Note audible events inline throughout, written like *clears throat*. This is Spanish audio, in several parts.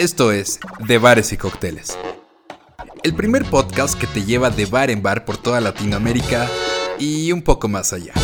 Esto es De Bares y Cócteles. El primer podcast que te lleva de bar en bar por toda Latinoamérica y un poco más allá.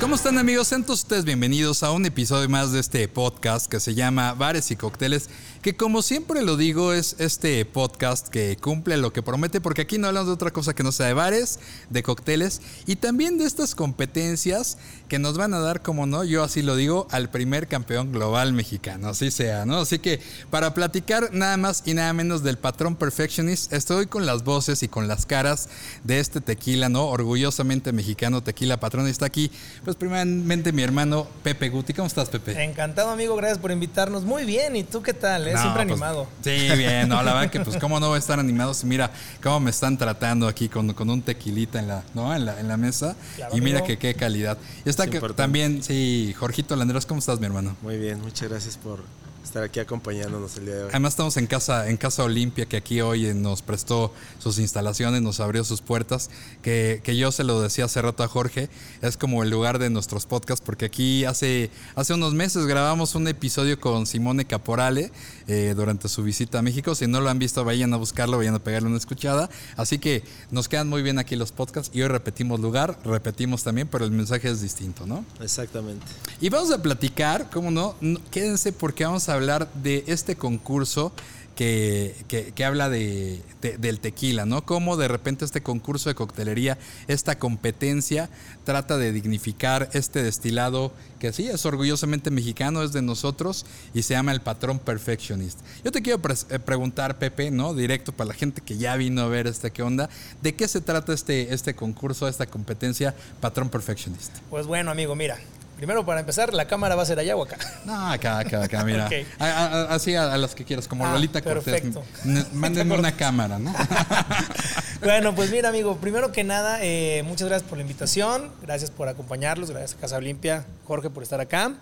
¿Cómo están amigos? Sean ustedes bienvenidos a un episodio más de este podcast que se llama Bares y Cócteles, que como siempre lo digo es este podcast que cumple lo que promete, porque aquí no hablamos de otra cosa que no sea de bares, de cócteles y también de estas competencias que nos van a dar, como no, yo así lo digo, al primer campeón global mexicano, así sea, ¿no? Así que para platicar nada más y nada menos del patrón Perfectionist, estoy con las voces y con las caras de este tequila, ¿no? Orgullosamente mexicano, tequila patrón, está aquí, pues primeramente mi hermano Pepe Guti, ¿cómo estás Pepe? Encantado amigo, gracias por invitarnos, muy bien, ¿y tú qué tal? Eh? Siempre pues, animado. Sí, bien, no, la verdad que pues cómo no voy a estar animado si mira cómo me están tratando aquí con, con un tequilita en la, ¿no? en la, en la mesa y mira que qué calidad. Y está que también, sí, Jorgito Landeros, ¿cómo estás mi hermano? Muy bien, muchas gracias por estar aquí acompañándonos el día de hoy. Además estamos en casa, en Casa Olimpia, que aquí hoy nos prestó sus instalaciones, nos abrió sus puertas, que, que, yo se lo decía hace rato a Jorge, es como el lugar de nuestros podcasts, porque aquí hace, hace unos meses grabamos un episodio con Simone Caporale eh, durante su visita a México. Si no lo han visto, vayan a buscarlo, vayan a pegarle una escuchada. Así que nos quedan muy bien aquí los podcasts y hoy repetimos lugar, repetimos también, pero el mensaje es distinto, ¿no? Exactamente. Y vamos a platicar, ¿cómo no? Quédense porque vamos a hablar de este concurso que, que, habla de, del tequila, ¿no? Cómo de repente este concurso de coctelería, esta competencia, trata de dignificar este destilado que sí es orgullosamente mexicano, es de nosotros y se llama el patrón perfectionist. Yo te quiero eh, preguntar, Pepe, ¿no? Directo para la gente que ya vino a ver este qué onda, ¿de qué se trata este, este concurso, esta competencia patrón perfectionist? Pues bueno, amigo, mira, Primero, para empezar, ¿la cámara va a ser allá o acá? No, acá, acá, acá, mira. *laughs* así a, las que quieras, como ah, Lolita perfecto. Cortés. Mándenme una cámara, ¿no? *laughs* *laughs* bueno, pues mira, amigo, primero que nada, eh, muchas gracias por la invitación, gracias por acompañarlos, gracias a Casa Olimpia, Jorge, por estar acá.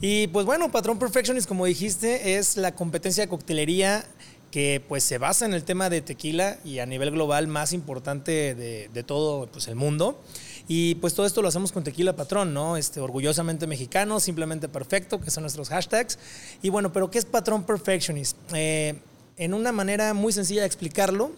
Y pues bueno, Patrón Perfectionist, como dijiste, es la competencia de coctelería que pues se basa en el tema de tequila y a nivel global más importante de, de todo pues, el mundo. Y pues todo esto lo hacemos con Tequila Patrón, ¿no? Este, orgullosamente mexicano, simplemente perfecto, que son nuestros hashtags. Y bueno, pero ¿qué es Patrón Perfectionist? Eh, en una manera muy sencilla de explicarlo,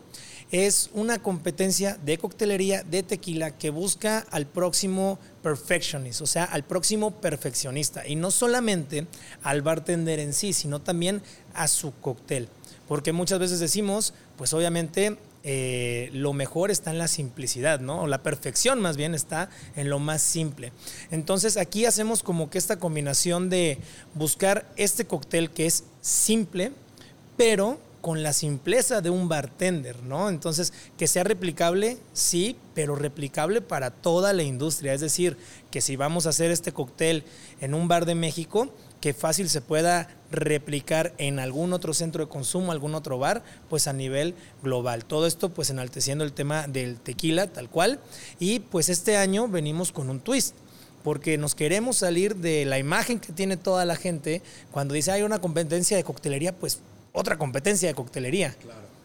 es una competencia de coctelería de tequila que busca al próximo perfectionist, o sea, al próximo perfeccionista. Y no solamente al bartender en sí, sino también a su cóctel. Porque muchas veces decimos, pues obviamente eh, lo mejor está en la simplicidad, ¿no? La perfección más bien está en lo más simple. Entonces aquí hacemos como que esta combinación de buscar este cóctel que es simple, pero con la simpleza de un bartender, ¿no? Entonces, que sea replicable, sí, pero replicable para toda la industria. Es decir, que si vamos a hacer este cóctel en un bar de México, que fácil se pueda replicar en algún otro centro de consumo, algún otro bar, pues a nivel global. Todo esto pues enalteciendo el tema del tequila tal cual. Y pues este año venimos con un twist porque nos queremos salir de la imagen que tiene toda la gente cuando dice hay una competencia de coctelería, pues otra competencia de coctelería.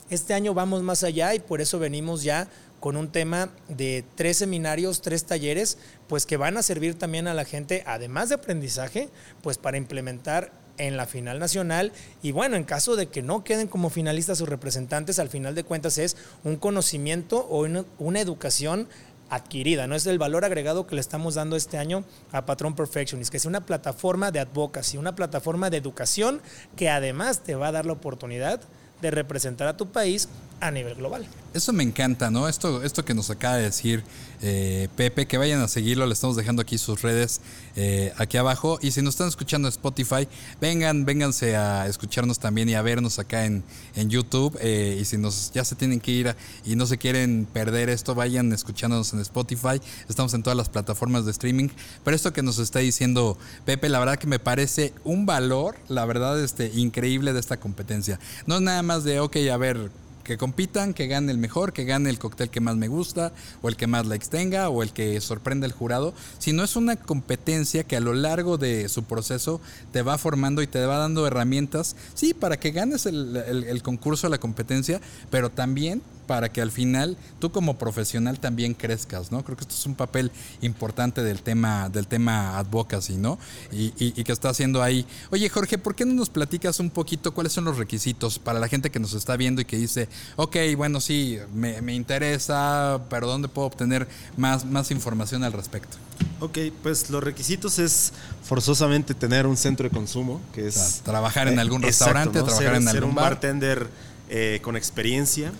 Este año vamos más allá y por eso venimos ya con un tema de tres seminarios, tres talleres, pues que van a servir también a la gente, además de aprendizaje, pues para implementar en la final nacional. Y bueno, en caso de que no queden como finalistas sus representantes, al final de cuentas es un conocimiento o una, educación adquirida, no es el valor agregado que le estamos dando este año a Patrón Perfectionist, que es una plataforma de advocacy, una plataforma de educación que además te va a dar la oportunidad de representar a tu país a nivel global. Eso me encanta, ¿no? Esto, esto que nos acaba de decir eh, Pepe, que vayan a seguirlo, le estamos dejando aquí sus redes eh, aquí abajo. Y si nos están escuchando en Spotify, vengan, vénganse a escucharnos también y a vernos acá en, en YouTube. Eh, y si nos ya se tienen que ir y no se quieren perder esto, vayan escuchándonos en Spotify. Estamos en todas las plataformas de streaming. Pero esto que nos está diciendo Pepe, la verdad que me parece un valor, la verdad, este, increíble de esta competencia. No es nada más de, ok, a ver, que compitan, que gane el mejor, que gane el cóctel que más me gusta, o el que más likes tenga, o el que sorprenda al jurado, sino es una competencia que a lo largo de su proceso te va formando y te va dando herramientas, sí, para que ganes el, el, el concurso, la competencia, pero también para que al final tú como profesional también crezcas, ¿no? Creo que esto es un papel importante del tema, del tema advocacy, ¿no? Y, y que está haciendo ahí. Oye, Jorge, ¿por qué no nos platicas un poquito cuáles son los requisitos para la gente que nos está viendo y que dice, ok, bueno, sí, me, me interesa, pero ¿dónde puedo obtener más, más información al respecto? Ok, pues los requisitos es forzosamente tener un centro de consumo, que es... O sea, trabajar en algún restaurante, exacto, ¿no? trabajar ser, en ser algún un bar. bartender eh, con experiencia.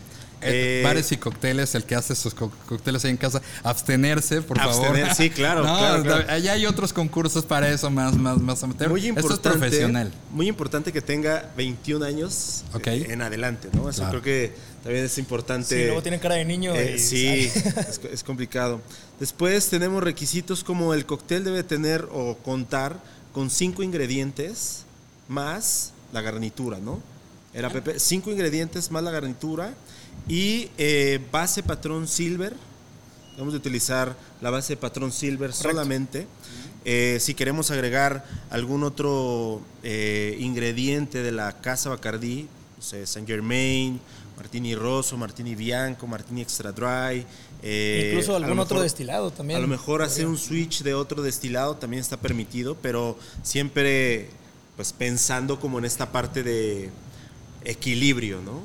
Eh, Eh, bares y cócteles, el que hace sus co- cócteles ahí en casa, abstenerse, por Abstener, favor. sí, *laughs* claro, No, claro, claro. Allá hay otros concursos para eso más, más, más amateur. muy importante, Esto es profesional. Muy importante que tenga 21 años Ok. eh, en adelante, ¿no? Eso Claro. creo que también es importante. Sí, luego tiene cara de niño. Eh, y sí, es, es *laughs* complicado. Después tenemos requisitos como el cóctel debe tener o contar con cinco ingredientes más la garnitura, ¿no? Era Pepe, cinco ingredientes más la garnitura y eh, base patrón silver. Vamos a utilizar la base patrón silver solamente. Eh, si queremos agregar algún otro eh, ingrediente de la casa Bacardí, no sé, Saint Germain, Martini Rosso, Martini Bianco, Martini Extra Dry. eh, Incluso algún otro destilado también. A lo mejor hacer un switch de otro destilado también está permitido, pero siempre pues pensando como en esta parte de equilibrio, ¿no?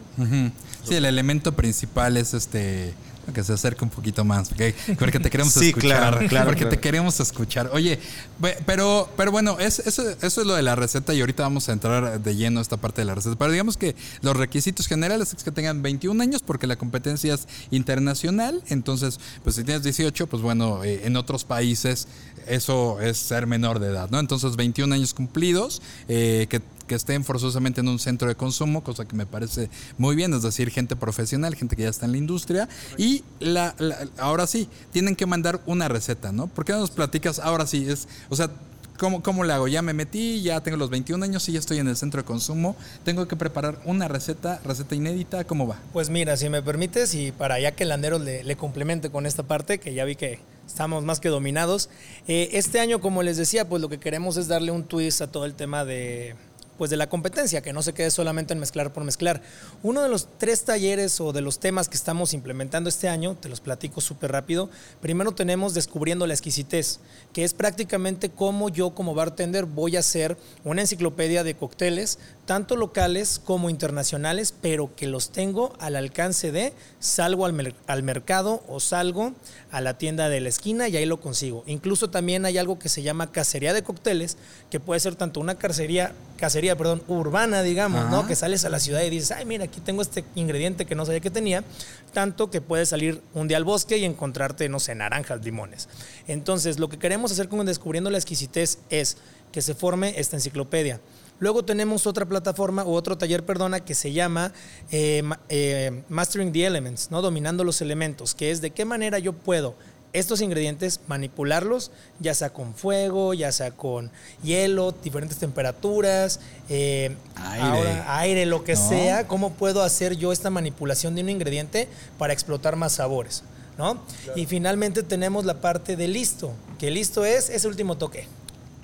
Sí, el elemento principal es este que se acerque un poquito más, porque, porque te queremos *laughs* Sí, escuchar, claro, claro, porque te queremos escuchar. Oye, pe- pero, pero bueno, es- eso, eso es lo de la receta y ahorita vamos a entrar de lleno a esta parte de la receta. Pero digamos que los requisitos generales es que tengan 21 años porque la competencia es internacional, entonces, pues si tienes 18, pues bueno, eh, en otros países eso es ser menor de edad, ¿no? Entonces, 21 años cumplidos, eh, que que estén forzosamente en un centro de consumo, cosa que me parece muy bien, es decir, gente profesional, gente que ya está en la industria. Y la, ahora sí, tienen que mandar una receta, ¿no? ¿Por qué no nos platicas? Ahora sí, es, o sea, ¿cómo, ¿cómo le hago? Ya me metí, ya tengo los 21 años y ya estoy en el centro de consumo. Tengo que preparar una receta, receta inédita, ¿cómo va? Pues mira, si me permites, y para ya que Landeros le, le complemente con esta parte, que ya vi que estamos más que dominados, eh, este año, como les decía, pues lo que queremos es darle un twist a todo el tema de pues de la competencia, que no se quede solamente en mezclar por mezclar. Uno de los tres talleres o de los temas que estamos implementando este año, te los platico súper rápido. Primero tenemos Descubriendo la exquisitez, que es prácticamente cómo yo como bartender voy a hacer una enciclopedia de cócteles, tanto locales como internacionales, pero que los tengo al alcance de salgo al, al mercado o salgo a la tienda de la esquina y ahí lo consigo. Incluso también hay algo que se llama cacería de cócteles, que puede ser tanto una cacería, cacería perdón, urbana, digamos, Ajá. ¿no? que sales a la ciudad y dices, ay, mira, aquí tengo este ingrediente que no sabía que tenía, tanto que puedes salir un día al bosque y encontrarte, no sé, naranjas, limones. Entonces, lo que queremos hacer con Descubriendo la Exquisitez es que se forme esta enciclopedia. Luego tenemos otra plataforma o otro taller, perdona, que se llama eh, eh, Mastering the Elements, ¿no? Dominando los elementos, que es de qué manera yo puedo estos ingredientes manipularlos, ya sea con fuego, ya sea con hielo, diferentes temperaturas, eh, Aire. ahora, aire, lo que ¿No? sea, cómo puedo hacer yo esta manipulación de un ingrediente para explotar más sabores, ¿no? Y finalmente tenemos la parte de listo, que listo es ese último toque.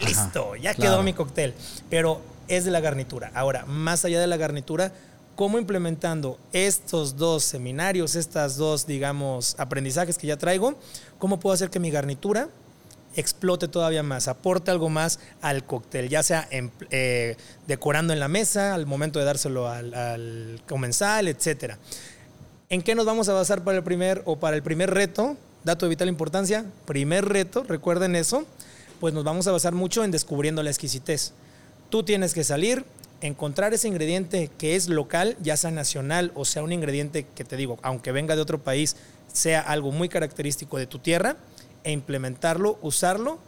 Ajá, Listo, ya claro. quedó mi cóctel, pero es de la garnitura. Ahora, más allá de la garnitura, ¿cómo implementando estos dos seminarios, estas dos, digamos, aprendizajes que ya traigo, cómo puedo hacer que mi garnitura explote todavía más, aporte algo más al cóctel, ya sea eh, decorando en la mesa, al momento de dárselo al, al comensal, etcétera. ¿En qué nos vamos a basar para el primer o para el primer reto? Dato de vital importancia, primer reto, recuerden eso, pues nos vamos a basar mucho en descubriendo la exquisitez. Tú tienes que salir, encontrar ese ingrediente que es local, ya sea nacional o sea un ingrediente que te digo, aunque venga de otro país, sea algo muy característico de tu tierra, e implementarlo, usarlo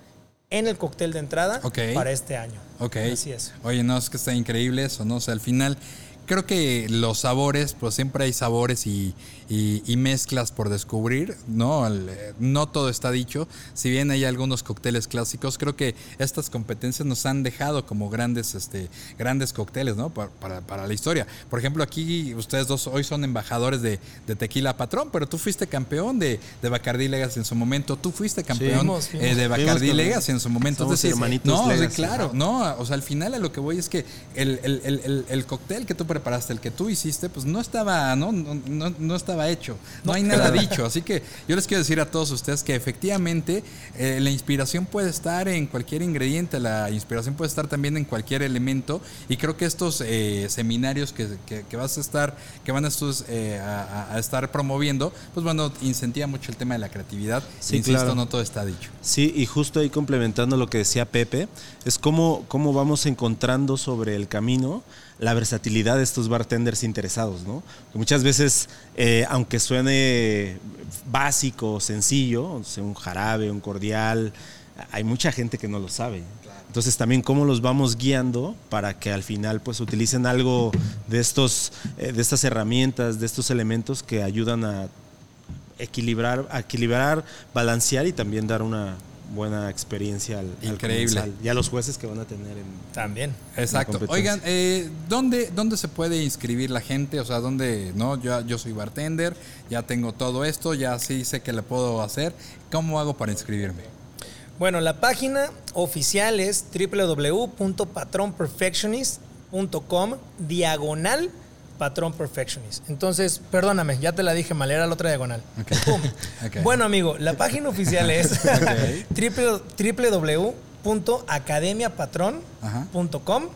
en el cóctel de entrada para este año. Ok. Así es. Oye, no, es que está increíble eso, ¿no? O sea, al final, creo que los sabores, pues siempre hay sabores y, y- y mezclas por descubrir, ¿no? El, eh, no todo está dicho. Si bien hay algunos cócteles clásicos, creo que estas competencias nos han dejado como grandes, este, grandes cócteles, ¿no? Para, para- para la historia. Por ejemplo, aquí ustedes dos hoy son embajadores de, de Tequila Patrón, pero tú fuiste campeón de, de Bacardí Legacy en su momento. Tú fuiste campeón eh, de Bacardí Legacy en su momento. somos es decir, hermanitos no, Legacy, claro, no, o sea, al final a lo que voy es que el, el- el- el- el cóctel que tú preparaste, el que tú hiciste, pues no estaba, no, no, no, estaba hecho, no, hay nada dicho. Así que yo les quiero decir a todos ustedes que efectivamente eh, la inspiración puede estar en cualquier ingrediente, la inspiración puede estar también en cualquier elemento. Y creo que estos eh, seminarios que, que, vas a estar, que van a, estos, eh, a, estar promoviendo, pues bueno, incentiva mucho el tema de la creatividad. Sí, Insisto, no todo está dicho. Sí, y justo ahí complementando lo que decía Pepe, es cómo, cómo vamos encontrando sobre el camino la versatilidad de estos bartenders interesados, ¿no? muchas veces, eh, aunque suene básico, sencillo, un jarabe, un cordial, hay mucha gente que no lo sabe. Entonces también cómo los vamos guiando para que al final pues utilicen algo de estos, eh, de estas herramientas, de estos elementos que ayudan a equilibrar, a equilibrar, balancear y también dar una, buena experiencia al, Increíble. y a los jueces que van a tener en también. Exacto. Oigan, eh, ¿dónde, ¿dónde se puede inscribir la gente? O sea, ¿dónde? No, yo, yo soy bartender, ya tengo todo esto, ya sí sé que le puedo hacer. ¿Cómo hago para inscribirme? Bueno, la página oficial es www.patronperfectionist.com diagonal patrón perfectionist. Entonces, perdóname, ya te la dije mal, era la otra diagonal. *laughs* Bueno, amigo, la página oficial es *laughs* www.academiapatron.com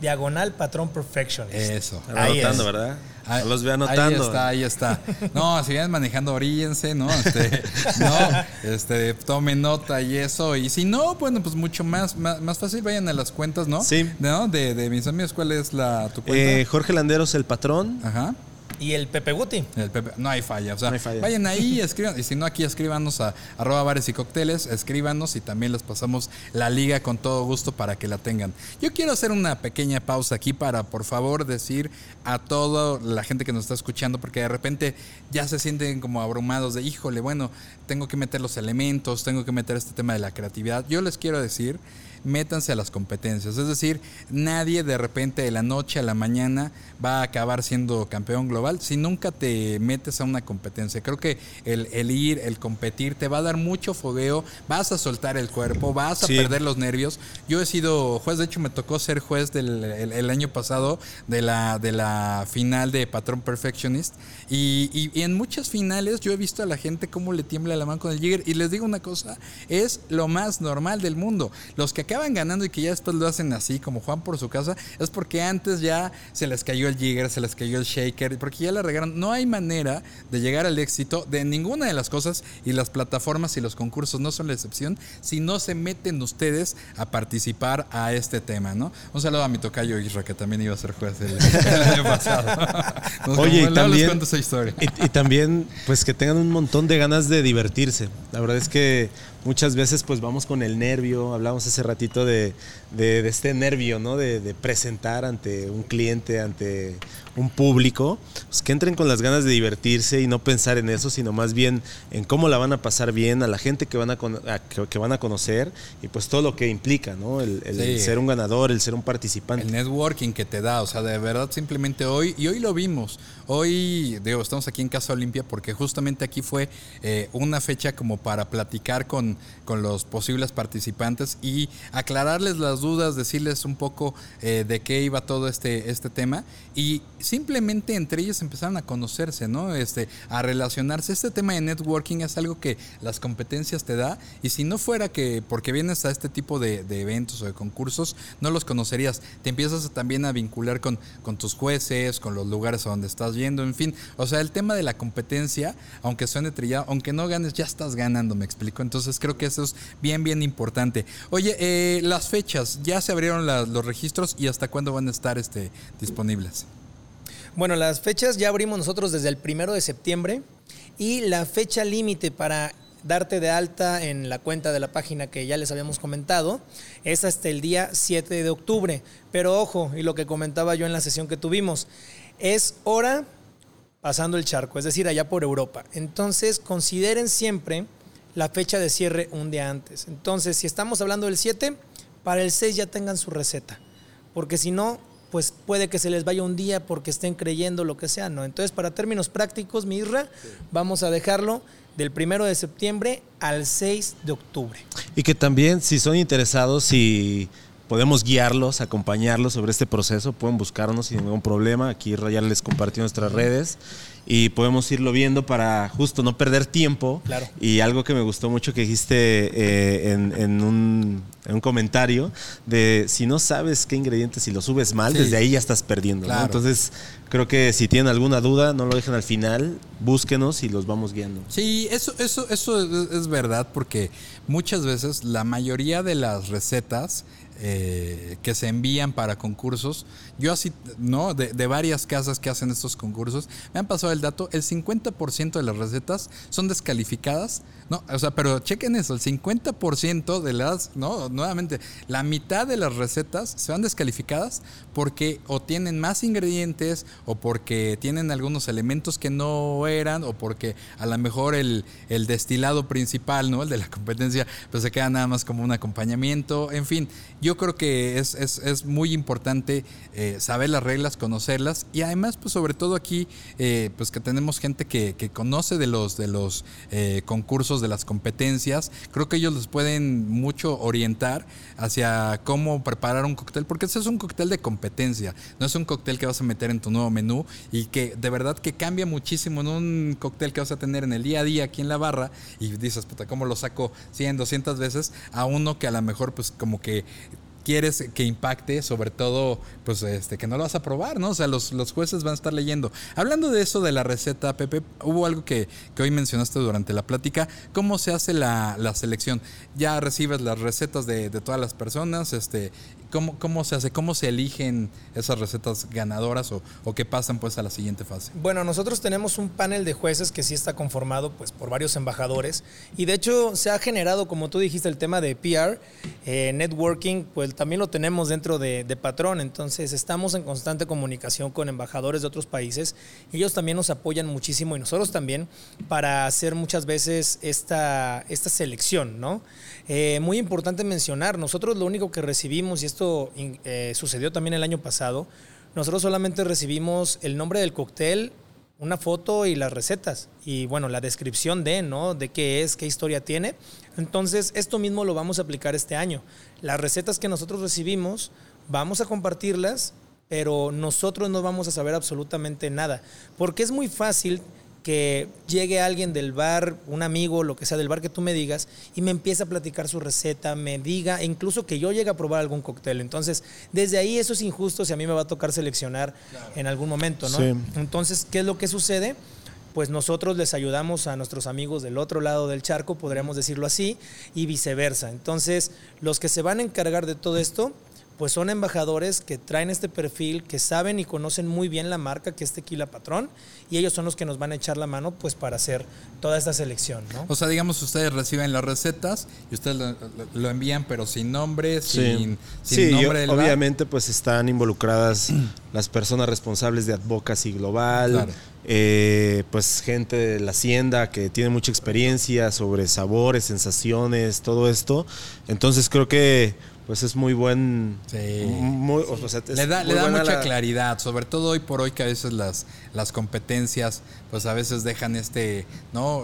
diagonal patrón perfectionist. Eso. Ahí ¿verdad? Ahí, los ve anotando. Ahí está, ahí está. No, si vienes manejando, oríllense, ¿no? Este, no, este, tomen nota y eso. Y si no, bueno, pues mucho más, más, fácil, vayan a las cuentas, ¿no? Sí. ¿No? De, de mis amigos, ¿cuál es la tu cuenta? Eh, Jorge Landeros, el patrón. Ajá. ¿Y el Pepe Guti? El Pepe, no hay falla. O sea, vayan ahí, *laughs* escriban. Y si no, aquí escríbanos a arroba bares y cócteles, escríbanos y también les pasamos la liga con todo gusto para que la tengan. Yo quiero hacer una pequeña pausa aquí para, por favor, decir a toda la gente que nos está escuchando, porque de repente ya se sienten como abrumados de, híjole, bueno, tengo que meter los elementos, tengo que meter este tema de la creatividad. Yo les quiero decir métanse a las competencias. Es decir, nadie de repente de la noche a la mañana va a acabar siendo campeón global si nunca te metes a una competencia. Creo que el, ir, el competir, te va a dar mucho fogueo, vas a soltar el cuerpo, vas a perder los nervios. Yo he sido juez, de hecho me tocó ser juez del el, año pasado de la, de la final de Patrón Perfectionist y, y, en muchas finales yo he visto a la gente cómo le tiembla la mano con el Jigger y les digo una cosa, es lo más normal del mundo. Los que acaban ganando y que ya después lo hacen así, como Juan por su casa, es porque antes ya se les cayó el jigger, se les cayó el shaker, porque ya la regaron. No hay manera de llegar al éxito de ninguna de las cosas y las plataformas y los concursos no son la excepción si no se meten ustedes a participar a este tema, ¿no? Un saludo a mi tocayo Isra, que también iba a ser juez el, *laughs* año pasado. Oye, y también, historia. y también, pues que tengan un montón de ganas de divertirse. La verdad es que muchas veces pues vamos con el nervio, hablamos hace ratito de, de, este nervio, ¿no? De, de, presentar ante un cliente, ante un público, pues que entren con las ganas de divertirse y no pensar en eso, sino más bien en cómo la van a pasar bien, a la gente que van a, que, van a conocer y pues todo lo que implica, ¿no? El, ser un ganador, el ser un participante. El networking que te da, o sea, de verdad simplemente hoy, y hoy lo vimos, hoy, digo, estamos aquí en Casa Olimpia porque justamente aquí fue eh, una fecha como para platicar con, con los posibles participantes y aclararles las dudas, decirles un poco eh, de qué iba todo este, este tema y simplemente entre ellos empezaron a conocerse, ¿no? Este, a relacionarse. Este tema de networking es algo que las competencias te da y si no fuera que porque vienes a este tipo de, eventos o de concursos, no los conocerías. Te empiezas también a vincular con, con tus jueces, con los lugares a donde estás yendo, en fin. O sea, el tema de la competencia, aunque suene trillado, aunque no ganes, ya estás ganando, me explico. Entonces creo que eso es bien, bien importante. Oye, eh, las fechas, ya se abrieron los registros y hasta cuándo van a estar este, disponibles. Bueno, las fechas ya abrimos nosotros desde el primero de septiembre y la fecha límite para darte de alta en la cuenta de la página que ya les habíamos comentado es hasta el día 7 de octubre. Pero ojo, y lo que comentaba yo en la sesión que tuvimos, es hora pasando el charco, es decir, allá por Europa. Entonces, consideren siempre la fecha de cierre un día antes. Entonces, si estamos hablando del 7, para el 6 ya tengan su receta, porque si no, pues puede que se les vaya un día porque estén creyendo lo que sea, ¿no? Entonces, para términos prácticos, Mirra, vamos a dejarlo del primero de septiembre al 6 de octubre. Y que también, si son interesados, si podemos guiarlos, acompañarlos sobre este proceso. Pueden buscarnos sin ningún problema. Aquí Rayal les compartió nuestras redes y podemos irlo viendo para justo no perder tiempo. Claro. Y algo que me gustó mucho que dijiste eh, en, en un, en un comentario de si no sabes qué ingredientes y lo subes mal, Sí. desde ahí ya estás perdiendo. ¿no? Claro. Entonces creo que si tienen alguna duda, no lo dejen al final, búsquenos y los vamos guiando. Sí, eso, eso, eso es, es verdad porque muchas veces la mayoría de las recetas eh, que se envían para concursos, yo así, ¿no? De, varias casas que hacen estos concursos, me han pasado el dato, el 50% de las recetas son descalificadas, ¿no? O sea, pero chequen eso, el 50% de las, ¿no? Nuevamente, la mitad de las recetas se van descalificadas porque o tienen más ingredientes o porque tienen algunos elementos que no eran o porque a lo mejor el, el destilado principal, ¿no? El de la competencia, pues se queda nada más como un acompañamiento. En fin, creo que es, es, es muy importante eh, saber las reglas, conocerlas y además, pues sobre todo aquí, eh, pues que tenemos gente que, que conoce de los, de los eh, concursos, de las competencias. Creo que ellos les pueden mucho orientar hacia cómo preparar un cóctel, porque ese es un cóctel de competencia, no es un cóctel que vas a meter en tu nuevo menú y que de verdad que cambia muchísimo en un cóctel que vas a tener en el día a día aquí en la barra y dices, puta, ¿cómo lo saco 100, 200 veces? A uno que a lo mejor pues como que quieres que impacte, sobre todo, pues este, que no lo vas a probar, ¿no? O sea, los, los jueces van a estar leyendo. Hablando de eso de la receta, Pepe, hubo algo que, que hoy mencionaste durante la plática. ¿Cómo se hace la, la selección? Ya recibes las recetas de, de todas las personas, este, ¿cómo, ¿cómo se hace? ¿Cómo se eligen esas recetas ganadoras o, o que pasan pues a la siguiente fase? Bueno, nosotros tenemos un panel de jueces que sí está conformado pues, por varios embajadores y de hecho se ha generado, como tú dijiste, el tema de PR, eh, networking, pues también lo tenemos dentro de, de Patrón, entonces estamos en constante comunicación con embajadores de otros países, ellos también nos apoyan muchísimo y nosotros también para hacer muchas veces esta, esta selección, ¿no? Eh, muy importante mencionar, nosotros lo único que recibimos, y esto eh, sucedió también el año pasado, nosotros solamente recibimos el nombre del cóctel, una foto y las recetas y bueno, la descripción de, ¿no? De qué es, qué historia tiene. Entonces, esto mismo lo vamos a aplicar este año. Las recetas que nosotros recibimos, vamos a compartirlas, pero nosotros no vamos a saber absolutamente nada, porque es muy fácil que llegue alguien del bar, un amigo, lo que sea del bar que tú me digas, y me empiece a platicar su receta, me diga, e incluso que yo llegue a probar algún cóctel. Entonces, desde ahí eso es injusto si a mí me va a tocar seleccionar en algún momento, ¿no? Sí. Entonces, ¿qué es lo que sucede? Pues nosotros les ayudamos a nuestros amigos del otro lado del charco, podríamos decirlo así, y viceversa. Entonces, los que se van a encargar de todo esto, pues son embajadores que traen este perfil, que saben y conocen muy bien la marca que es Tequila Patrón, y ellos son los que nos van a echar la mano pues para hacer toda esta selección, ¿no? O sea, digamos, ustedes reciben las recetas y ustedes lo, envían, pero sin nombre, sin, sin Sí, nombre yo- del bar. obviamente pues están involucradas *clears throat* las personas responsables de Advocacy Global, Claro. eh, pues gente de la hacienda que tiene mucha experiencia sobre sabores, sensaciones, todo esto. Entonces creo que pues es muy buen... Sí. muy- o sea, Le da, le da mucha la- claridad, sobre todo hoy por hoy que a veces las, las competencias, pues a veces dejan este, ¿no?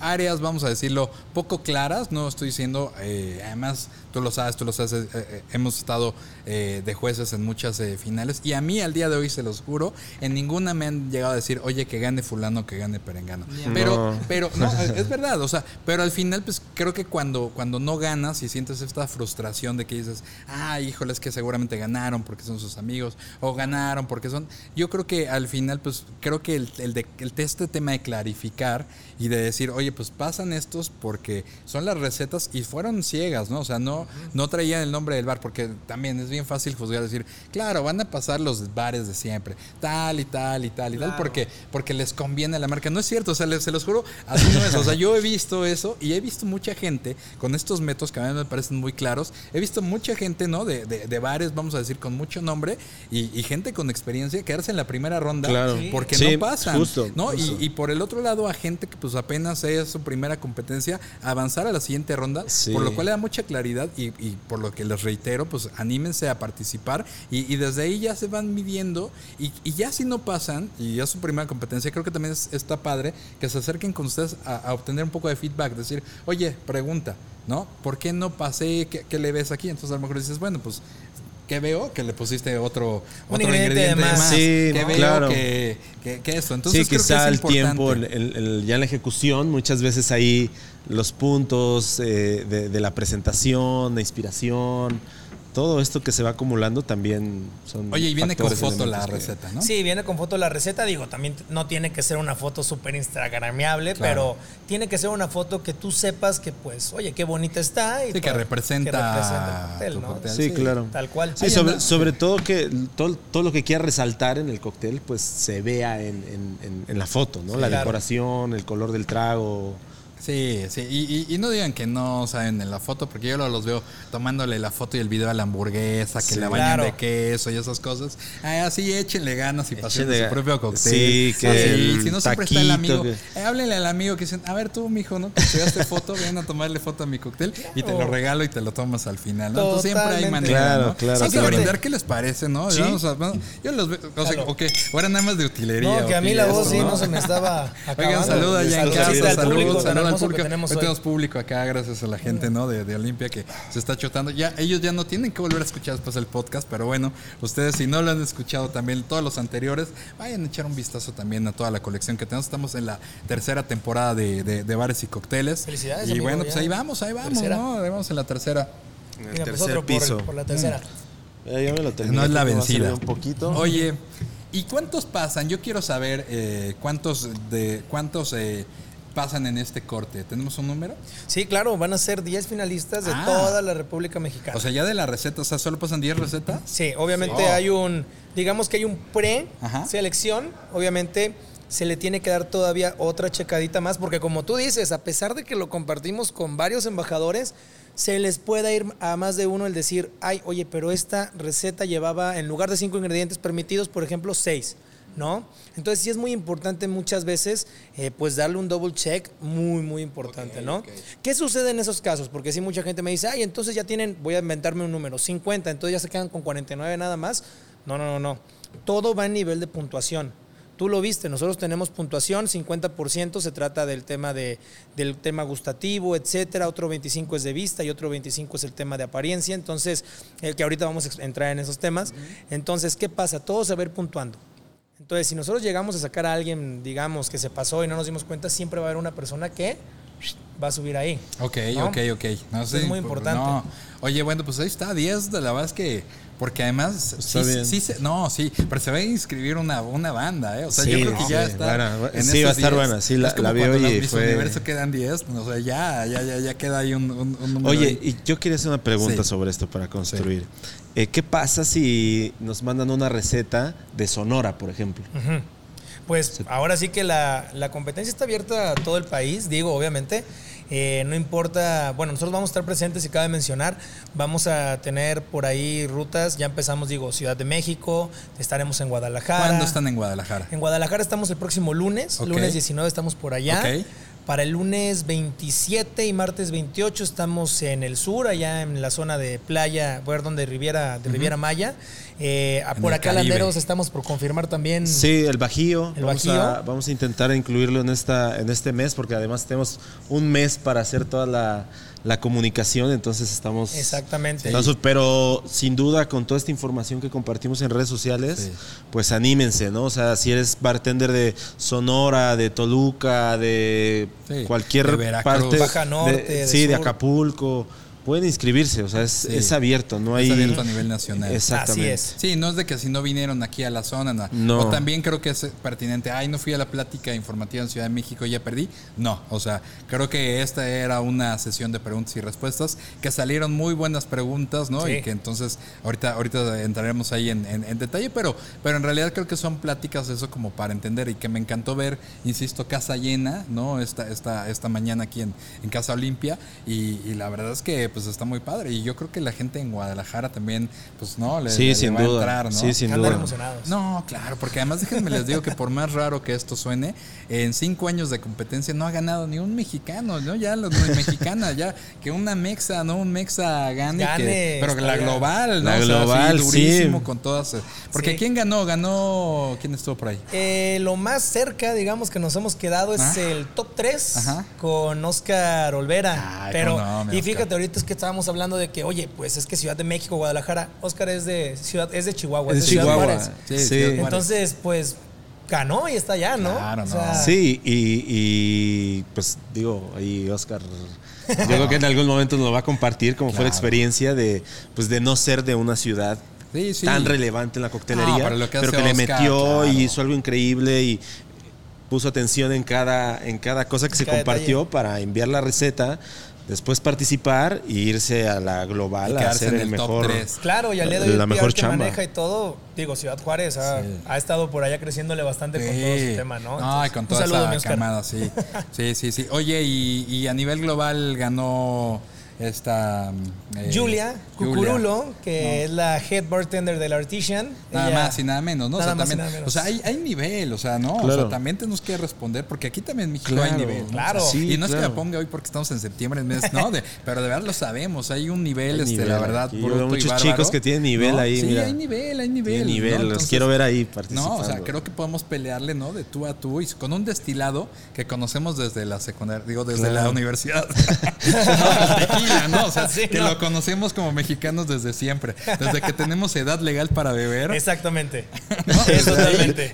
Áreas, vamos a decirlo, poco claras, no estoy diciendo, eh, además tú lo sabes, tú lo sabes, eh, eh, hemos estado eh, de jueces en muchas eh, finales y a mí al día de hoy se los juro, en ninguna me han llegado a decir, oye, que gane fulano, que gane perengano. Pero, No. pero, no, *laughs* es verdad, o sea, pero al final, pues creo que cuando, cuando no ganas y sientes esta frustración de que dices, ah, híjole, es que seguramente ganaron porque son sus amigos, o ganaron porque son. Yo creo que al final, pues creo que el, el de, el, este tema de clarificar y de decir, oye, pues pasan estos porque son las recetas y fueron ciegas, ¿no? O sea, no, no traían el nombre del bar, porque también es bien fácil juzgar, decir, claro, van a pasar los bares de siempre, tal y tal y tal y tal, porque, porque les conviene a la marca. No es cierto, o sea, les- se los juro, así no es. O sea, yo he visto eso y he visto mucha gente con estos métodos que a mí me parecen muy claros. He visto mucha gente, ¿no? De, de, de bares, vamos a decir, con mucho nombre y, y gente con experiencia quedarse en la primera ronda Claro. porque Sí, no pasan. justo, ¿no? justo. Y, y por el otro lado, a gente que pues apenas es es su primera competencia, avanzar a la siguiente ronda, Sí. por lo cual le da mucha claridad y, y por lo que les reitero, pues anímense a participar y, y desde ahí ya se van midiendo y, y ya si no pasan y ya es su primera competencia, creo que también es- está padre que se acerquen con ustedes a, a obtener un poco de feedback, decir, oye, pregunta, ¿no? ¿Por qué no pasé? ¿Qué, qué le ves aquí? Entonces a lo mejor dices, bueno, pues... ¿Qué veo? Que le pusiste otro, Un otro ingrediente ingrediente, de de más. más. Sí, ¿Qué ¿no? veo Claro. que, que, que esto? Entonces sí, creo quizá que el es importante. tiempo, el- el- el- ya en la ejecución, muchas veces ahí los puntos eh, de, de la presentación, la inspiración, todo esto que se va acumulando también son. Oye, y viene con factores, foto la que- receta, ¿no? Sí, viene con foto la receta. Digo, también no tiene que ser una foto súper instagramiable, Claro. pero tiene que ser una foto que tú sepas que, pues, oye, qué bonita está. Y Sí, que representa que representa el cóctel, ¿no? cóctel. Sí, claro. Tal cual. Sí, sobre, sobre todo que todo, todo lo que quiera resaltar en el cóctel, pues se vea en, en- en- en la foto, ¿no? Sí, la claro. decoración, el color del trago. Sí, sí. Y, y- y no digan que no saben en la foto, porque yo los veo tomándole la foto y el video a la hamburguesa, que Sí. la bañan Claro. de queso y esas cosas. Ah, sí, échenle ganas y pasen su propio cóctel. Sí, que Si no siempre está el taquito, amigo. que- Eh, háblenle al amigo que dicen, a ver tú, mijo, ¿no? Que estudiaste foto, *laughs* ven a tomarle foto a mi cóctel y te lo regalo y te lo tomas al final, ¿no? Entonces siempre hay manera, Claro, ¿no? claro, a claro. brindar, ¿qué les parece, no? Sí. Vamos a- bueno, yo los veo, o sea, Claro. ok, ahora nada más de utilería. No, que a mí la voz esto, sí no se me estaba *laughs* acabando. Oigan, saluda ya en Saludos casa, al público, que tenemos Hoy tenemos público acá, gracias a la gente, ¿no? De, de Olimpia que se está chotando. Ya, ellos ya no tienen que volver a escuchar después el podcast, pero bueno, ustedes si no lo han escuchado también, todos los anteriores, vayan a echar un vistazo también a toda la colección que tenemos. Estamos en la tercera temporada de, de- de bares y cócteles. Felicidades, Y amigo, bueno, ya. pues ahí vamos, ahí vamos, Tercera. ¿no? Ahí vamos en la tercera. En el Mira, pues tercer otro por, piso. por la tercera. Eh, ya me lo terminé, No es la vencida. Un poquito. Oye, ¿y cuántos pasan? Yo quiero saber eh, cuántos de cuántos eh, pasan en este corte. ¿Tenemos un número? Sí, claro, van a ser 10 finalistas de Ah. toda la República Mexicana. O sea, ya de la receta, o sea, solo pasan 10 recetas. Sí, obviamente Sí. hay un, digamos que hay un pre-selección, obviamente se le tiene que dar todavía otra checadita más, porque como tú dices, a pesar de que lo compartimos con varios embajadores, se les pueda ir a más de uno el decir, ay, oye, pero esta receta llevaba, en lugar de cinco ingredientes permitidos, por ejemplo, seis. ¿No? Entonces sí es muy importante muchas veces eh, pues darle un double check muy muy importante, ¿no? ¿Qué sucede en esos casos? Porque sí mucha gente me dice, ay, entonces ya tienen, voy a inventarme un número, 50, entonces ya se quedan con 49 nada más. No, no, no, no. Todo va en nivel de puntuación. Tú lo viste, nosotros tenemos puntuación, 50% se trata del tema, de, del tema gustativo, etcétera, otro 25 es de vista y otro 25 es el tema de apariencia, entonces, el que ahorita vamos a entrar en esos temas. Entonces, ¿qué pasa? Todo se va a ir puntuando. Entonces, si nosotros llegamos a sacar a alguien, digamos, que se pasó y no nos dimos cuenta, siempre va a haber una persona que va a subir ahí. Ok, ¿No? ok, ok. No, es muy pues, importante. no. Oye, bueno, pues ahí está, 10 de la verdad es que. Porque además. Está sí, bien. sí se- no, sí, pero se va a inscribir una, una banda, ¿eh? O sea, yo Sí, creo que ya sí, está. bueno, en sí, va a estar 10. buena, sí, la- Es como la vi hoy en y fue- Universo quedan 10, o sea, ya, ya, ya, ya queda ahí un, un, un número. Oye, ahí. y yo quería hacer una pregunta Sí. sobre esto para construir. Eh, ¿Qué pasa si nos mandan una receta de Sonora, por ejemplo? Ujú. Pues ahora sí que la, la competencia está abierta a todo el país, digo, obviamente. Eh, no importa, bueno, nosotros vamos a estar presentes y cabe mencionar, vamos a tener por ahí rutas, ya empezamos, digo, Ciudad de México, estaremos en Guadalajara. ¿Cuándo están en Guadalajara? En Guadalajara estamos el próximo lunes, lunes 19 estamos por allá. Para el lunes 27 y martes 28 estamos en el sur, allá en la zona de playa, ver donde Riviera, de Riviera Maya. Eh, por acá Caribe. Landeros estamos por confirmar también. Sí, el Bajío. El vamos, Bajío. A, vamos a intentar incluirlo en, esta, en este mes, porque además tenemos un mes para hacer toda la, la comunicación, entonces estamos... Exactamente. Entonces, pero sin duda, con toda esta información que compartimos en redes sociales, Sí. pues anímense, ¿no? O sea, si eres bartender de Sonora, de Toluca, de Sí, cualquier de parte. Baja Norte, de- de sí, de. Acapulco. Pueden inscribirse, o sea, es, Sí. es abierto, no hay. Es abierto a nivel nacional. Exactamente. Así es. Sí, no es de que si no vinieron aquí a la zona, no. No. O también creo que es pertinente, ay, no fui a la plática informativa en Ciudad de México y ya perdí. No, o sea, creo que esta era una sesión de preguntas y respuestas, que salieron muy buenas preguntas, ¿no? Sí. Y que entonces ahorita, ahorita entraremos ahí en, en- en detalle, pero, pero en realidad creo que son pláticas eso como para entender y que me encantó ver, insisto, casa llena, ¿no? Esta, esta, esta mañana aquí en, en Casa Olimpia y, y la verdad es que pues está muy padre. Y yo creo que la gente en Guadalajara también, pues no, le, Sí, le sin va a duda. entrar, ¿no? Sí, sin Andan duda. emocionados. No, claro, porque además déjenme les digo que por más raro que esto suene, en cinco años de competencia no ha ganado ni un mexicano, ¿no? Ya los no, mexicana, ya que una mexa, ¿no? Un mexa gane, Gane, que- pero la global, ¿no? La O sea, sí, global, sí. durísimo con todas. eh, Porque Sí. ¿quién ganó? Ganó, ¿quién estuvo por ahí? Eh, lo más cerca, digamos, que nos hemos quedado es Ah. el top 3 Ajá. con Oscar Olvera. Ay, Pero, no, y Oscar. fíjate, ahorita es que estábamos hablando de que, oye, pues es que Ciudad de México, Guadalajara, Oscar es de Ciudad, es de Chihuahua, es de Ciudad Chihuahua. Juárez. Sí, Sí. Ciudad Juárez. Entonces, pues ganó y está allá, ¿no? Claro, O no. sea, Sí, y, y, pues digo, ahí Oscar, yo creo que en algún momento nos lo va a compartir como fue la experiencia de, pues, de no ser de una ciudad Sí, sí. tan relevante en la coctelería, No, pero que pero le metió claro. y hizo algo increíble y puso atención en cada, en cada cosa que se compartió detalle. para enviar la receta, después participar y irse a la global Y a quedarse hacer en el el top mejor. tres. Claro, y al día de hoy La el mejor que chamba. maneja y todo, digo, Ciudad Juárez ha, Sí. ha estado por allá creciéndole bastante con todo su tema, ¿no? Ay, Entonces, con toda esa camada, sí. *laughs* Sí, sí, sí. Oye, y, y a nivel global ganó esta... eh, Julia Cucurulo, que es la head bartender del Artisan. Nada Ella- más y nada menos, ¿no? Nada o sea, más y también, nada menos. o sea hay, hay nivel, o sea, ¿no? O Claro. sea, también tenemos que responder, porque aquí también en México Claro, hay nivel. ¿no? claro. O sea, Sí, y no es que claro. me ponga hoy porque estamos en septiembre, en mes, no, *laughs* de- pero de verdad lo sabemos, hay un nivel, Hay este, nivel la verdad, aquí. Bruto y muchos bárbaro, chicos que tienen nivel ¿no? ahí, Sí, mira. hay nivel, hay nivel. Tiene nivel, ¿no? los quiero ver ahí participando. no, o sea, creo que podemos pelearle, ¿no? De tú a tú y con un destilado que conocemos desde la secundaria, digo, desde Claro. la universidad. *laughs* *laughs* No, el tequila, ¿no? O sea, *laughs* Sí, que no. lo conocemos como mexicanos desde siempre. Desde que tenemos edad legal para beber. Exactamente. *laughs* ¿no?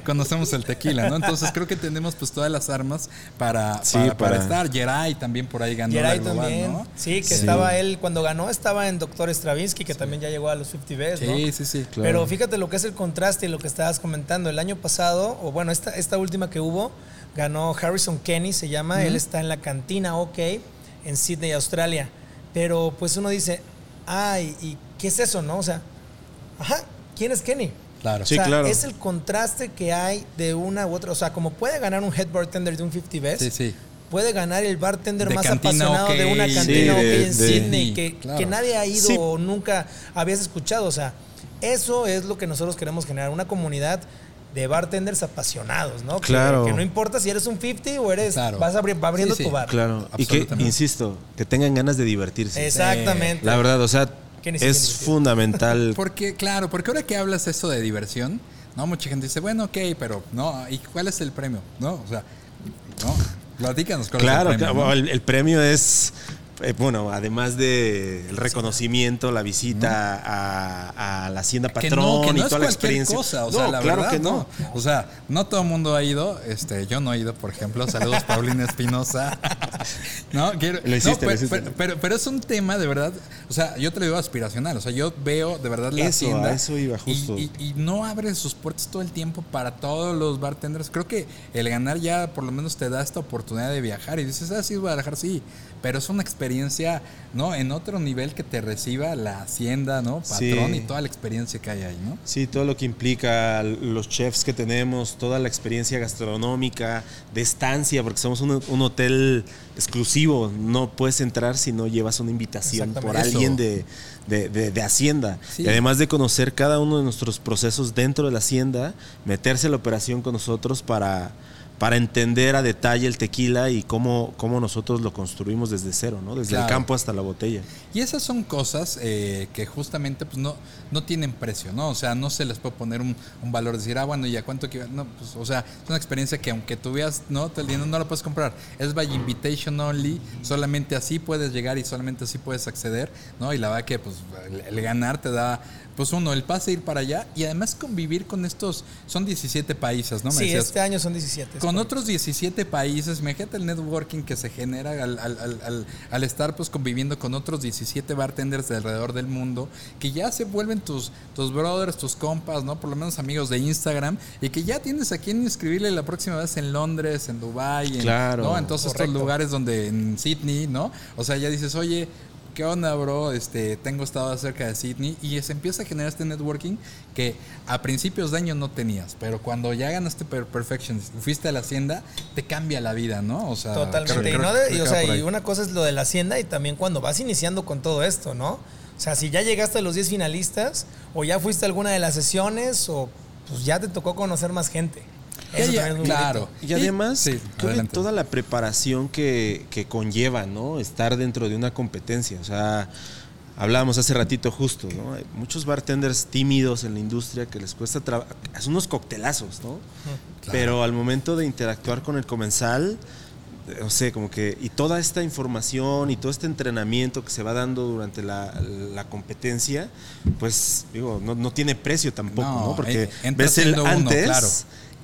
Conocemos el tequila, ¿no? Entonces creo que tenemos pues todas las armas para, Sí, para, para para- estar. Jerai también por ahí ganó Geray la global, también. ¿no? Sí, que Sí. estaba él, cuando ganó, estaba en Doctor Stravinsky, que también ya llegó a los 50 Best, ¿no? Sí, sí, sí. Claro. Pero fíjate lo que es el contraste y lo que estabas comentando. El año pasado, o bueno, esta, esta última que hubo, ganó Harrison Kenny, se llama. Él está en la cantina OK en Sydney, Australia. Pero pues uno dice, ay, ¿y qué es eso, no? O sea, ajá, ¿quién es Kenny? Claro. Sí, o sea, claro. es el contraste que hay de una u otra. O sea, como puede ganar un head bartender de un 50 Best, Sí, sí. puede ganar el bartender De más apasionado de una Sí, cantina OK de- en de- Sydney que, claro. que nadie ha ido Sí. o nunca habías escuchado. O sea, eso es lo que nosotros queremos generar, una comunidad de bartenders apasionados, ¿no? Claro. Que, no importa si eres un 50 o eres Claro. vas abri- va abriendo Sí, sí. tu bar. Claro, y que, Absolutamente. insisto, que tengan ganas de divertirse. Exactamente. La verdad, o sea, es fundamental. *laughs* Porque, claro, porque ahora que hablas eso de diversión, ¿no? Mucha gente dice, bueno, ok, pero no, ¿y cuál es el premio? ¿No? O sea, no, platícanos cuál Claro, es el premio. claro, ¿no? el, el premio es, eh, bueno, además del reconocimiento, la visita a, a la hacienda que patrón no, que no y toda la experiencia. cosa, o No, sea, la claro verdad, que no. O sea, no todo el mundo ha ido, este, yo no he ido, por ejemplo, saludos Paulina Espinosa. *laughs* no, quiero, Lo hiciste, no, lo pero, hiciste. pero, pero- pero es un tema de verdad, o sea, yo te lo digo aspiracional, o sea, yo veo de verdad la Eso, hacienda a eso iba, y- justo. Y, y no abre sus puertas todo el tiempo para todos los bartenders. Creo que el ganar ya por lo menos te da esta oportunidad de viajar y dices, ah, sí, Guadalajara, sí, pero es una experiencia, ¿no? En otro nivel que te reciba la hacienda, ¿no? Patrón Sí. y toda la experiencia que hay ahí, ¿no? Sí, todo lo que implica los chefs que tenemos, toda la experiencia gastronómica, de estancia, porque somos un, un hotel exclusivo. No puedes entrar si no llevas una invitación por alguien de, de- de- de Hacienda. Sí. Y además de conocer cada uno de nuestros procesos dentro de la Hacienda, meterse a la operación con nosotros para, para entender a detalle el tequila y cómo, cómo nosotros lo construimos desde cero, ¿no? desde Claro. el campo hasta la botella. Y esas son cosas eh, que justamente pues no, no tienen precio, ¿no? O sea, no se les puede poner un, un valor, decir, ah, bueno, ¿y a cuánto que No, pues, o sea, es una experiencia que aunque tú veas, no, el dinero no la puedes comprar. Es by invitation only, solamente así puedes llegar y solamente así puedes acceder, ¿no? Y la verdad que pues el, el ganar te da, pues uno, el pase ir para allá y además convivir con estos, son 17 países, ¿no? Me sí, decías. este año son 17. es Con correcto. otros 17 países, imagínate el networking que se genera al, al- al- al- al estar pues conviviendo con otros 17 bartenders de alrededor del mundo, que ya se vuelven tus, tus brothers, tus compas, ¿no? Por lo menos amigos de Instagram, y que ya tienes a quien inscribirle la próxima vez en Londres, en Dubai, en, Claro. ¿no? En todos estos lugares donde, en Sydney, ¿no? O sea, ya dices, oye, ¿qué onda, bro? Este, tengo estado cerca de Sydney y se empieza a generar este networking que a principios de año no tenías, pero cuando ya ganaste per Perfection, fuiste a la hacienda, te cambia la vida, ¿no? O sea, Totalmente. creo- y, no de- y, o sea, y una cosa es lo de la hacienda y también cuando vas iniciando con todo esto, ¿no? O sea, si ya llegaste a los 10 finalistas o ya fuiste a alguna de las sesiones o pues ya te tocó conocer más gente. Ya, claro. Y además, Sí, toda la preparación que, que conlleva, ¿no? Estar dentro de una competencia. O sea, hablábamos hace ratito justo, ¿no? Hay muchos bartenders tímidos en la industria que les cuesta trabajar. Son unos coctelazos, ¿no? Pero al momento de interactuar con el comensal, no sé, como que. Y toda esta información y todo este entrenamiento que se va dando durante la, la competencia, pues, digo, no, no tiene precio tampoco, No, ¿no? Porque eh, ves el uno, antes. claro.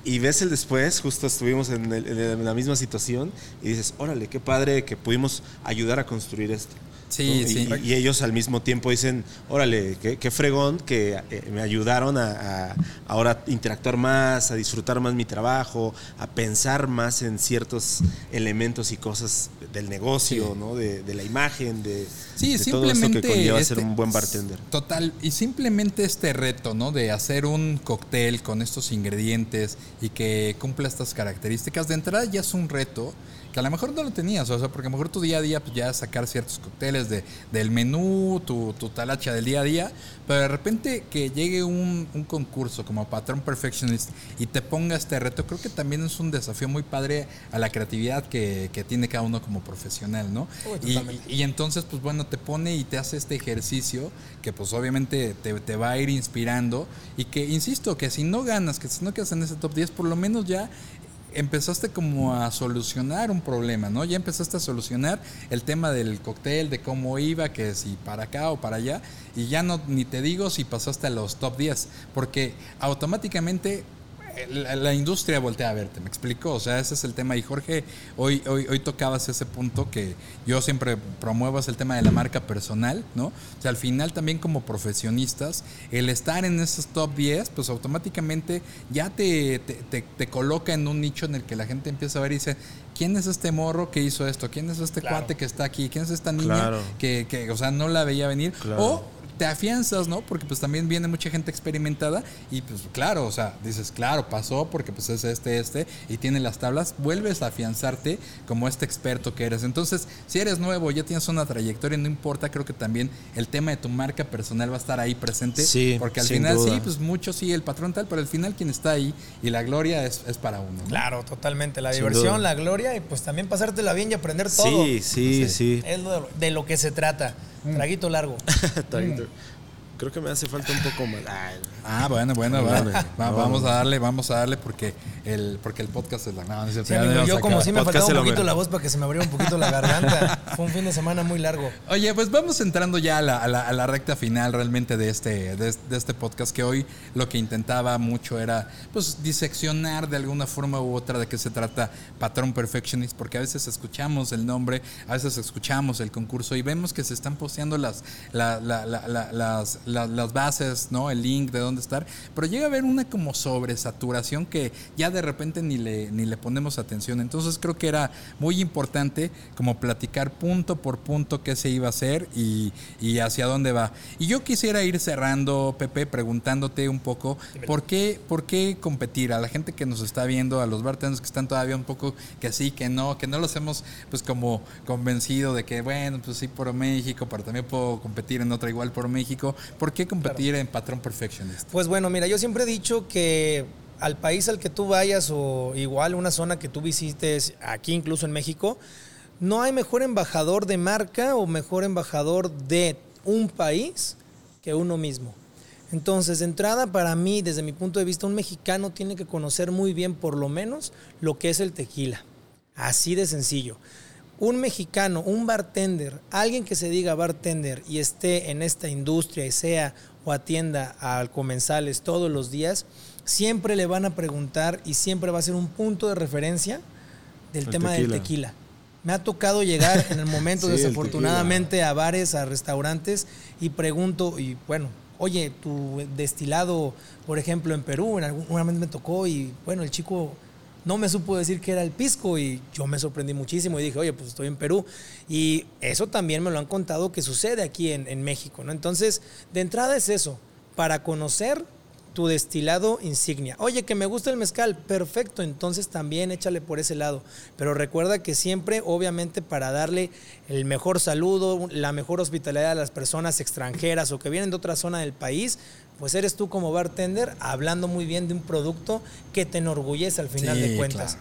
Y ves el después, justo estuvimos en, en la misma situación y dices, órale, qué padre que pudimos ayudar a construir esto. Sí, ¿no? sí. Y, y ellos al mismo tiempo dicen, órale, qué, qué fregón que eh, me ayudaron a, a ahora interactuar más, a disfrutar más mi trabajo, a pensar más en ciertos elementos y cosas del negocio, Sí. ¿no? De, de la imagen, de, Sí, de todo esto que conlleva este- ser un buen bartender. Total, y simplemente este reto, ¿no? De hacer un cóctel con estos ingredientes y que cumpla estas características, de entrada ya es un reto que a lo mejor no lo tenías, o sea, porque a lo mejor tu día a día, pues ya sacar ciertos cócteles de, del menú, tu, tu talacha del día a día, pero de repente que llegue un, un concurso como Patrón Perfectionist y te ponga este reto, creo que también es un desafío muy padre a la creatividad que, que tiene cada uno como profesional, ¿no? Y- y entonces, pues bueno, te pone y te hace este ejercicio que pues obviamente te, te va a ir inspirando y que, insisto, que si no ganas, que si no quedas en ese top 10, por lo menos ya empezaste como a solucionar un problema, ¿no? Ya empezaste a solucionar el tema del cóctel, de cómo iba, que si para acá o para allá, y ya no, ni te digo si pasaste a los top 10, porque automáticamente la, la industria voltea a verte, ¿me explico? O sea, ese es el tema. Y Jorge, hoy, hoy, hoy tocabas ese punto que yo siempre promuevo, es el tema de la marca personal, ¿no? O sea, al final también como profesionistas, el estar en esos top 10, pues automáticamente ya te, te, te- te coloca en un nicho en el que la gente empieza a ver y dice, ¿quién es este morro que hizo esto? ¿Quién es este Claro. cuate que está aquí? ¿Quién es esta niña Claro. que, que, o sea, no la veía venir? Claro. O te afianzas, ¿no? Porque pues también viene mucha gente experimentada y pues claro, o sea, dices, claro, pasó porque pues es este, este y tiene las tablas, vuelves a afianzarte como este experto que eres. Entonces, si eres nuevo, ya tienes una trayectoria, no importa, creo que también el tema de tu marca personal va a estar ahí presente. Sí, porque al sin final duda. sí, pues mucho sí, el patrón tal, pero al final quien está ahí y la gloria es, es para uno. ¿no? Claro, totalmente. La Sin diversión, duda. la gloria y pues también pasártela bien y aprender todo. Sí, sí, sí. Es lo- de lo que se trata. Traguito largo. *laughs* Traguito. Creo que me hace falta un poco más. Ay, Ah, bueno, bueno, va. Bueno, Va- no, vamos no. a darle, vamos a darle porque el, porque el podcast es la. No, Sí, amigo, yo como si me Podcast faltaba un poquito la voz para que se me abriera un poquito la garganta. Fue un fin de semana muy largo. Oye, pues vamos entrando ya a la, a la- a la recta final realmente de este, de, de este podcast, que hoy lo que intentaba mucho era pues diseccionar de alguna forma u otra de qué se trata Patrón Perfectionist, porque a veces escuchamos el nombre, a veces escuchamos el concurso y vemos que se están posteando las, la- la- la- la- las, la- las bases, ¿no? El link de dónde estar, pero llega a haber una como sobresaturación que ya de repente ni le, ni le ponemos atención. Entonces creo que era muy importante como platicar punto por punto qué se iba a hacer y, y hacia dónde va. Y yo quisiera ir cerrando, Pepe, preguntándote un poco, ¿por qué, ¿por qué competir? A la gente que nos está viendo, a los bartenders que están todavía un poco que sí, que no, que no los hemos pues como convencido de que, bueno, pues sí por México, pero también puedo competir en otra igual por México. ¿Por qué competir en Patrón Perfectionist? Pues bueno, mira, yo siempre he dicho que al país al que tú vayas o igual una zona que tú visites, aquí incluso en México, no hay mejor embajador de marca o mejor embajador de un país que uno mismo. Entonces, de entrada, para mí, desde mi punto de vista, un mexicano tiene que conocer muy bien, por lo menos, lo que es el tequila. Así de sencillo. Un mexicano, un bartender, alguien que se diga bartender y esté en esta industria y sea o atienda a comensales todos los días, siempre le van a preguntar y siempre va a ser un punto de referencia del El tema del tequila. Me ha tocado llegar en el momento, *laughs* Sí, el desafortunadamente, a bares, a restaurantes y pregunto, y bueno, oye, tu destilado, por ejemplo, en Perú, en algún una vez me tocó y bueno, el chico no me supo decir que era el pisco y yo me sorprendí muchísimo y dije, oye, pues estoy en Perú. Y eso también me lo han contado que sucede aquí en, en México, ¿no? Entonces, de entrada es eso, para conocer tu destilado insignia. Oye, que me gusta el mezcal, perfecto, entonces también échale por ese lado. Pero recuerda que siempre, obviamente, para darle el mejor saludo, la mejor hospitalidad a las personas extranjeras o que vienen de otra zona del país, pues eres tú como bartender hablando muy bien de un producto que te enorgullece al final Sí, de cuentas.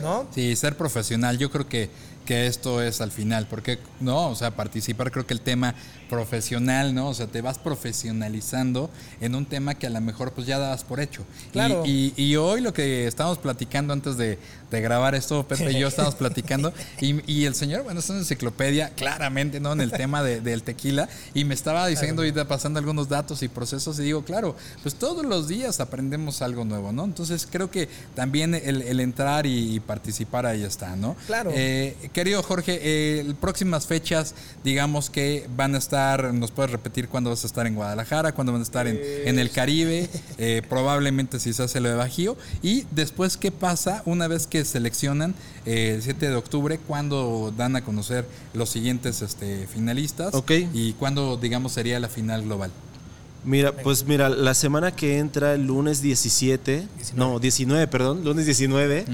¿No? Sí, ser profesional, yo creo que, que esto es al final, porque no, o sea, participar creo que el tema profesional, ¿no? O sea, te vas profesionalizando en un tema que a lo mejor pues ya dabas por hecho. Claro. Y, y hoy lo que estábamos platicando antes de, de grabar esto, Pepe y yo estábamos *laughs* platicando, y, y el señor, bueno, es una enciclopedia, claramente, ¿no? En el tema de- del tequila, y me estaba diciendo y pasando algunos datos y procesos, y digo, claro, pues todos los días aprendemos algo nuevo, ¿no? Entonces creo que también el, el entrar y, y participar ahí está, ¿no? Claro. Eh, querido Jorge, eh, próximas fechas, digamos que van a estar, ¿nos puedes repetir cuándo vas a estar en Guadalajara, cuándo van a estar en, en el Caribe, *laughs* Eh, probablemente si se hace lo de Bajío, y después qué pasa una vez que seleccionan eh, el 7 de octubre, cuándo dan a conocer los siguientes este, finalistas Ok. y cuándo, digamos, sería la final global. Mira, pues mira, la semana que entra, el lunes 17, no, 19, perdón, lunes 19,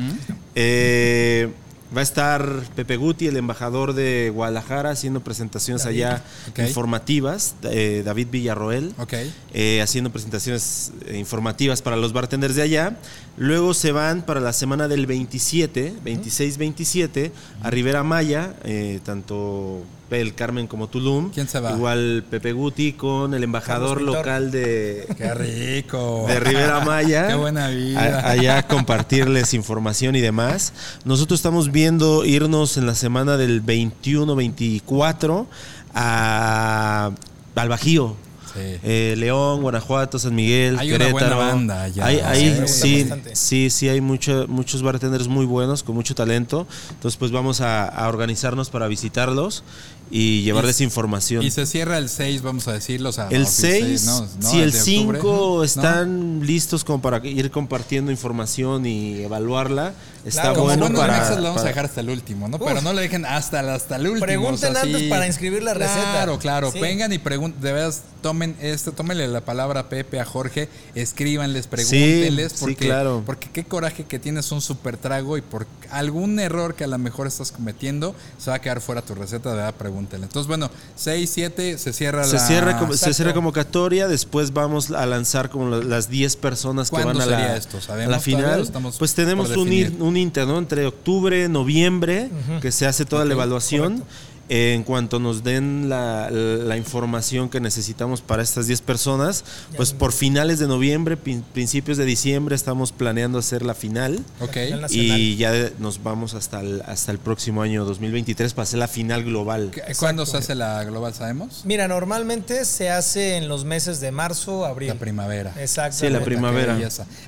eh, va a estar Pepe Guti, el embajador de Guadalajara, haciendo presentaciones David. allá informativas, eh, David Villarroel. Ok. eh, haciendo presentaciones eh, informativas para los bartenders de allá. Luego se van para la semana del 27, 26-27, a Rivera Maya, eh, tanto El Carmen como Tulum. ¿Quién se va? Igual Pepe Guti con el embajador local de, Qué rico. *laughs* de Rivera Maya. Qué buena vida. A- allá compartirles información y demás. Nosotros estamos viendo irnos en la semana del 21-24 a al Bajío. Sí. Eh, León, Guanajuato, San Miguel, Hay una Querétaro. buena banda allá. Hay- Sí, hay- sí, sí, sí, hay mucho- muchos bartenders muy buenos, con mucho talento. Entonces, pues vamos a, a organizarnos para visitarlos y llevarles Y- información. Y se cierra el 6, vamos a decirlo. o sea, El no, 6, no, no, si el de octubre. 5 ¿No? están listos como para ir compartiendo información y evaluarla, está Claro, bueno cuando para, Mexas lo vamos a dejar hasta el último, ¿no? Uf. Pero no le dejen hasta, el- hasta el último. Pregunten o sea, antes sí. para inscribir la receta. Claro, claro. Sí. Vengan y pregunten. De veras, tomen este, tómenle la palabra a Pepe, a Jorge, escríbanles, pregúntenles. sí, porque, claro. Porque qué coraje que tienes un super trago y por algún error que a lo mejor estás cometiendo, se va a quedar fuera tu receta, de verdad, Entonces, bueno, 6, 7, se cierra se la. cierra, como- se cierra convocatoria, después vamos a lanzar como la- las 10 personas que ¿Cuándo van a la, esto? a ¿Sabemos la final. Pues tenemos un, un inter, ¿no? Entre octubre, noviembre, que se hace toda la evaluación. En cuanto nos den la, la información que necesitamos para estas 10 personas, pues por finales de noviembre, principios de diciembre, estamos planeando hacer la final. Ok. final nacional. Y ya nos vamos hasta el, hasta el próximo año 2023 para hacer la final global. ¿Cuándo se hace la global, sabemos? Mira, normalmente se hace en los meses de marzo, abril. La primavera. Exacto. Sí, la primavera.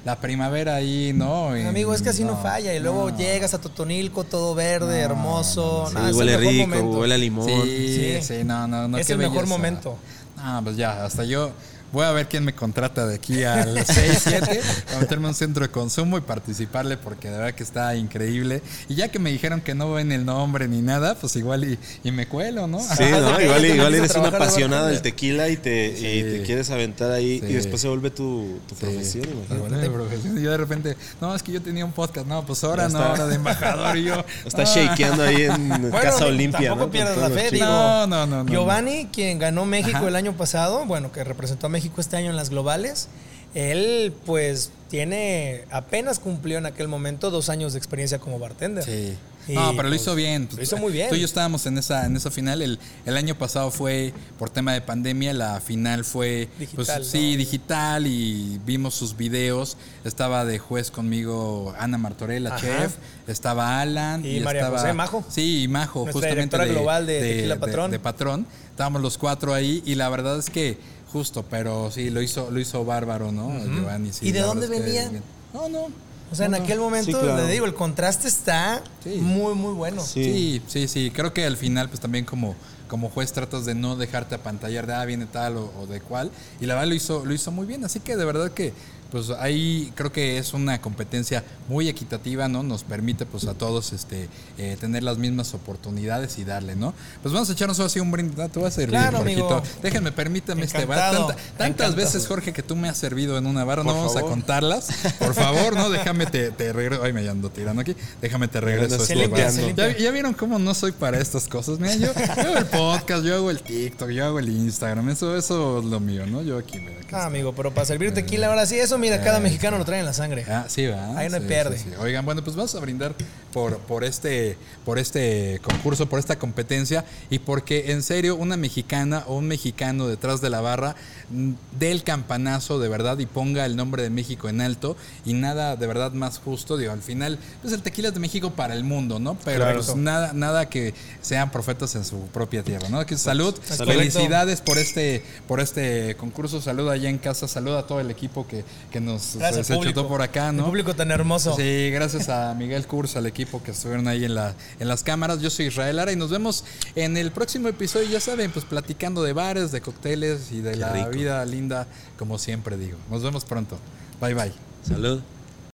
La primavera ahí, ¿no? Amigo, es que así no, no, falla. Y luego no. llegas a Totonilco, todo verde, hermoso. Sí, No, es el huele rico, momento. Huele a limón. Sí, sí, Sí. no, no, no. Es el mejor belleza. momento. Ah, pues ya, hasta yo voy a ver quién me contrata de aquí al 6, 7 para meterme a un centro de consumo y participarle porque de verdad que está increíble. Y ya que me dijeron que no ven el nombre ni nada, pues igual y, y me cuelo, ¿no? Sí, Ajá, ¿no? igual, igual eres una apasionada del tequila y te, y Sí. te quieres aventar ahí Sí. y después se vuelve tu, tu Sí, profesión. se imagínate. profesión. Yo de repente, no, es que yo tenía un podcast, no, pues ahora no, ahora de embajador y yo. *laughs* Está ah. shakeando ahí en *laughs* Bueno, Casa Olimpia. tampoco ¿no? pierdas la fe, digo. No, no, no, no, Giovanni, quien ganó México Ajá. el año pasado, bueno, que representó a México este año en las globales, él pues tiene, apenas cumplió en aquel momento dos años de experiencia como bartender. Sí. Y, No, pero lo pues, hizo bien. Lo hizo muy bien. Tú y yo estábamos en esa, en esa final. El, el año pasado fue por tema de pandemia. La final fue pues, Digital, sí, digital y vimos sus videos. Estaba de juez conmigo Ana Martorell, la Ajá. chef. Estaba Alan. Y María estaba, José Majo. Sí, y Majo, Nuestra justamente. directora global de Tequila Patrón. de Patrón. Estábamos los cuatro ahí y la verdad es que justo, pero sí, lo hizo, lo hizo bárbaro, ¿no? Giovanni, sí, ¿Y de dónde verdad es que venía? No, no. O sea, en No, aquel momento, Sí, claro. le digo, el contraste está Sí. muy, muy bueno. Sí. Sí, sí, sí. Creo que al final, pues también como, como juez tratas de no dejarte apantallar de ah, viene tal o, o de cual. Y la verdad lo hizo, lo hizo muy bien. Así que de verdad que pues ahí creo que es una competencia muy equitativa, ¿no? Nos permite pues a todos este eh, tener las mismas oportunidades y darle, ¿no? Pues vamos a echarnos así un brindis. Ah, Te voy a servir, Claro, Jorgito. amigo. Déjenme, permítame este bar. Tanta- tantas encantado. veces, Jorge, que tú me has servido en una barra, no Por vamos a favor. contarlas. Por favor, no, déjame te, te regreso. Ay, me ando tirando aquí. Déjame te regreso. Se este limpia, bar. se ¿Ya, limpia. ya vieron cómo no soy para estas cosas. Mira, yo, yo hago el podcast, yo hago el TikTok, yo hago el Instagram. Eso, eso es lo mío, ¿no? Yo aquí, mira. aquí Ah, está. amigo, pero para servir tequila ahora sí, eso mira, cada mexicano lo trae en la sangre. Ah, sí, va. Ahí no hay Sí, pierde. sí, sí. Oigan, bueno, pues vamos a brindar por, por, este, por este concurso, por esta competencia y porque en serio una mexicana o un mexicano detrás de la barra mm, dé el campanazo de verdad y ponga el nombre de México en alto y nada de verdad más justo. Digo, al final, pues el tequila es de México para el mundo, ¿no? Pero Claro. pues nada, nada que sean profetas en su propia tierra, ¿no? Que salud, felicidades por este, por este concurso, salud allá en casa, salud a todo el equipo que, que nos Gracias, se chutó por acá, El ¿no? público tan hermoso. Sí, gracias a Miguel Kurz, al equipo que estuvieron ahí en, la, en las cámaras. Yo soy Israel Lara y nos vemos en el próximo episodio, ya saben, pues platicando de bares, de cócteles y de la rico. vida linda, como siempre digo. Nos vemos pronto. Bye bye. Salud.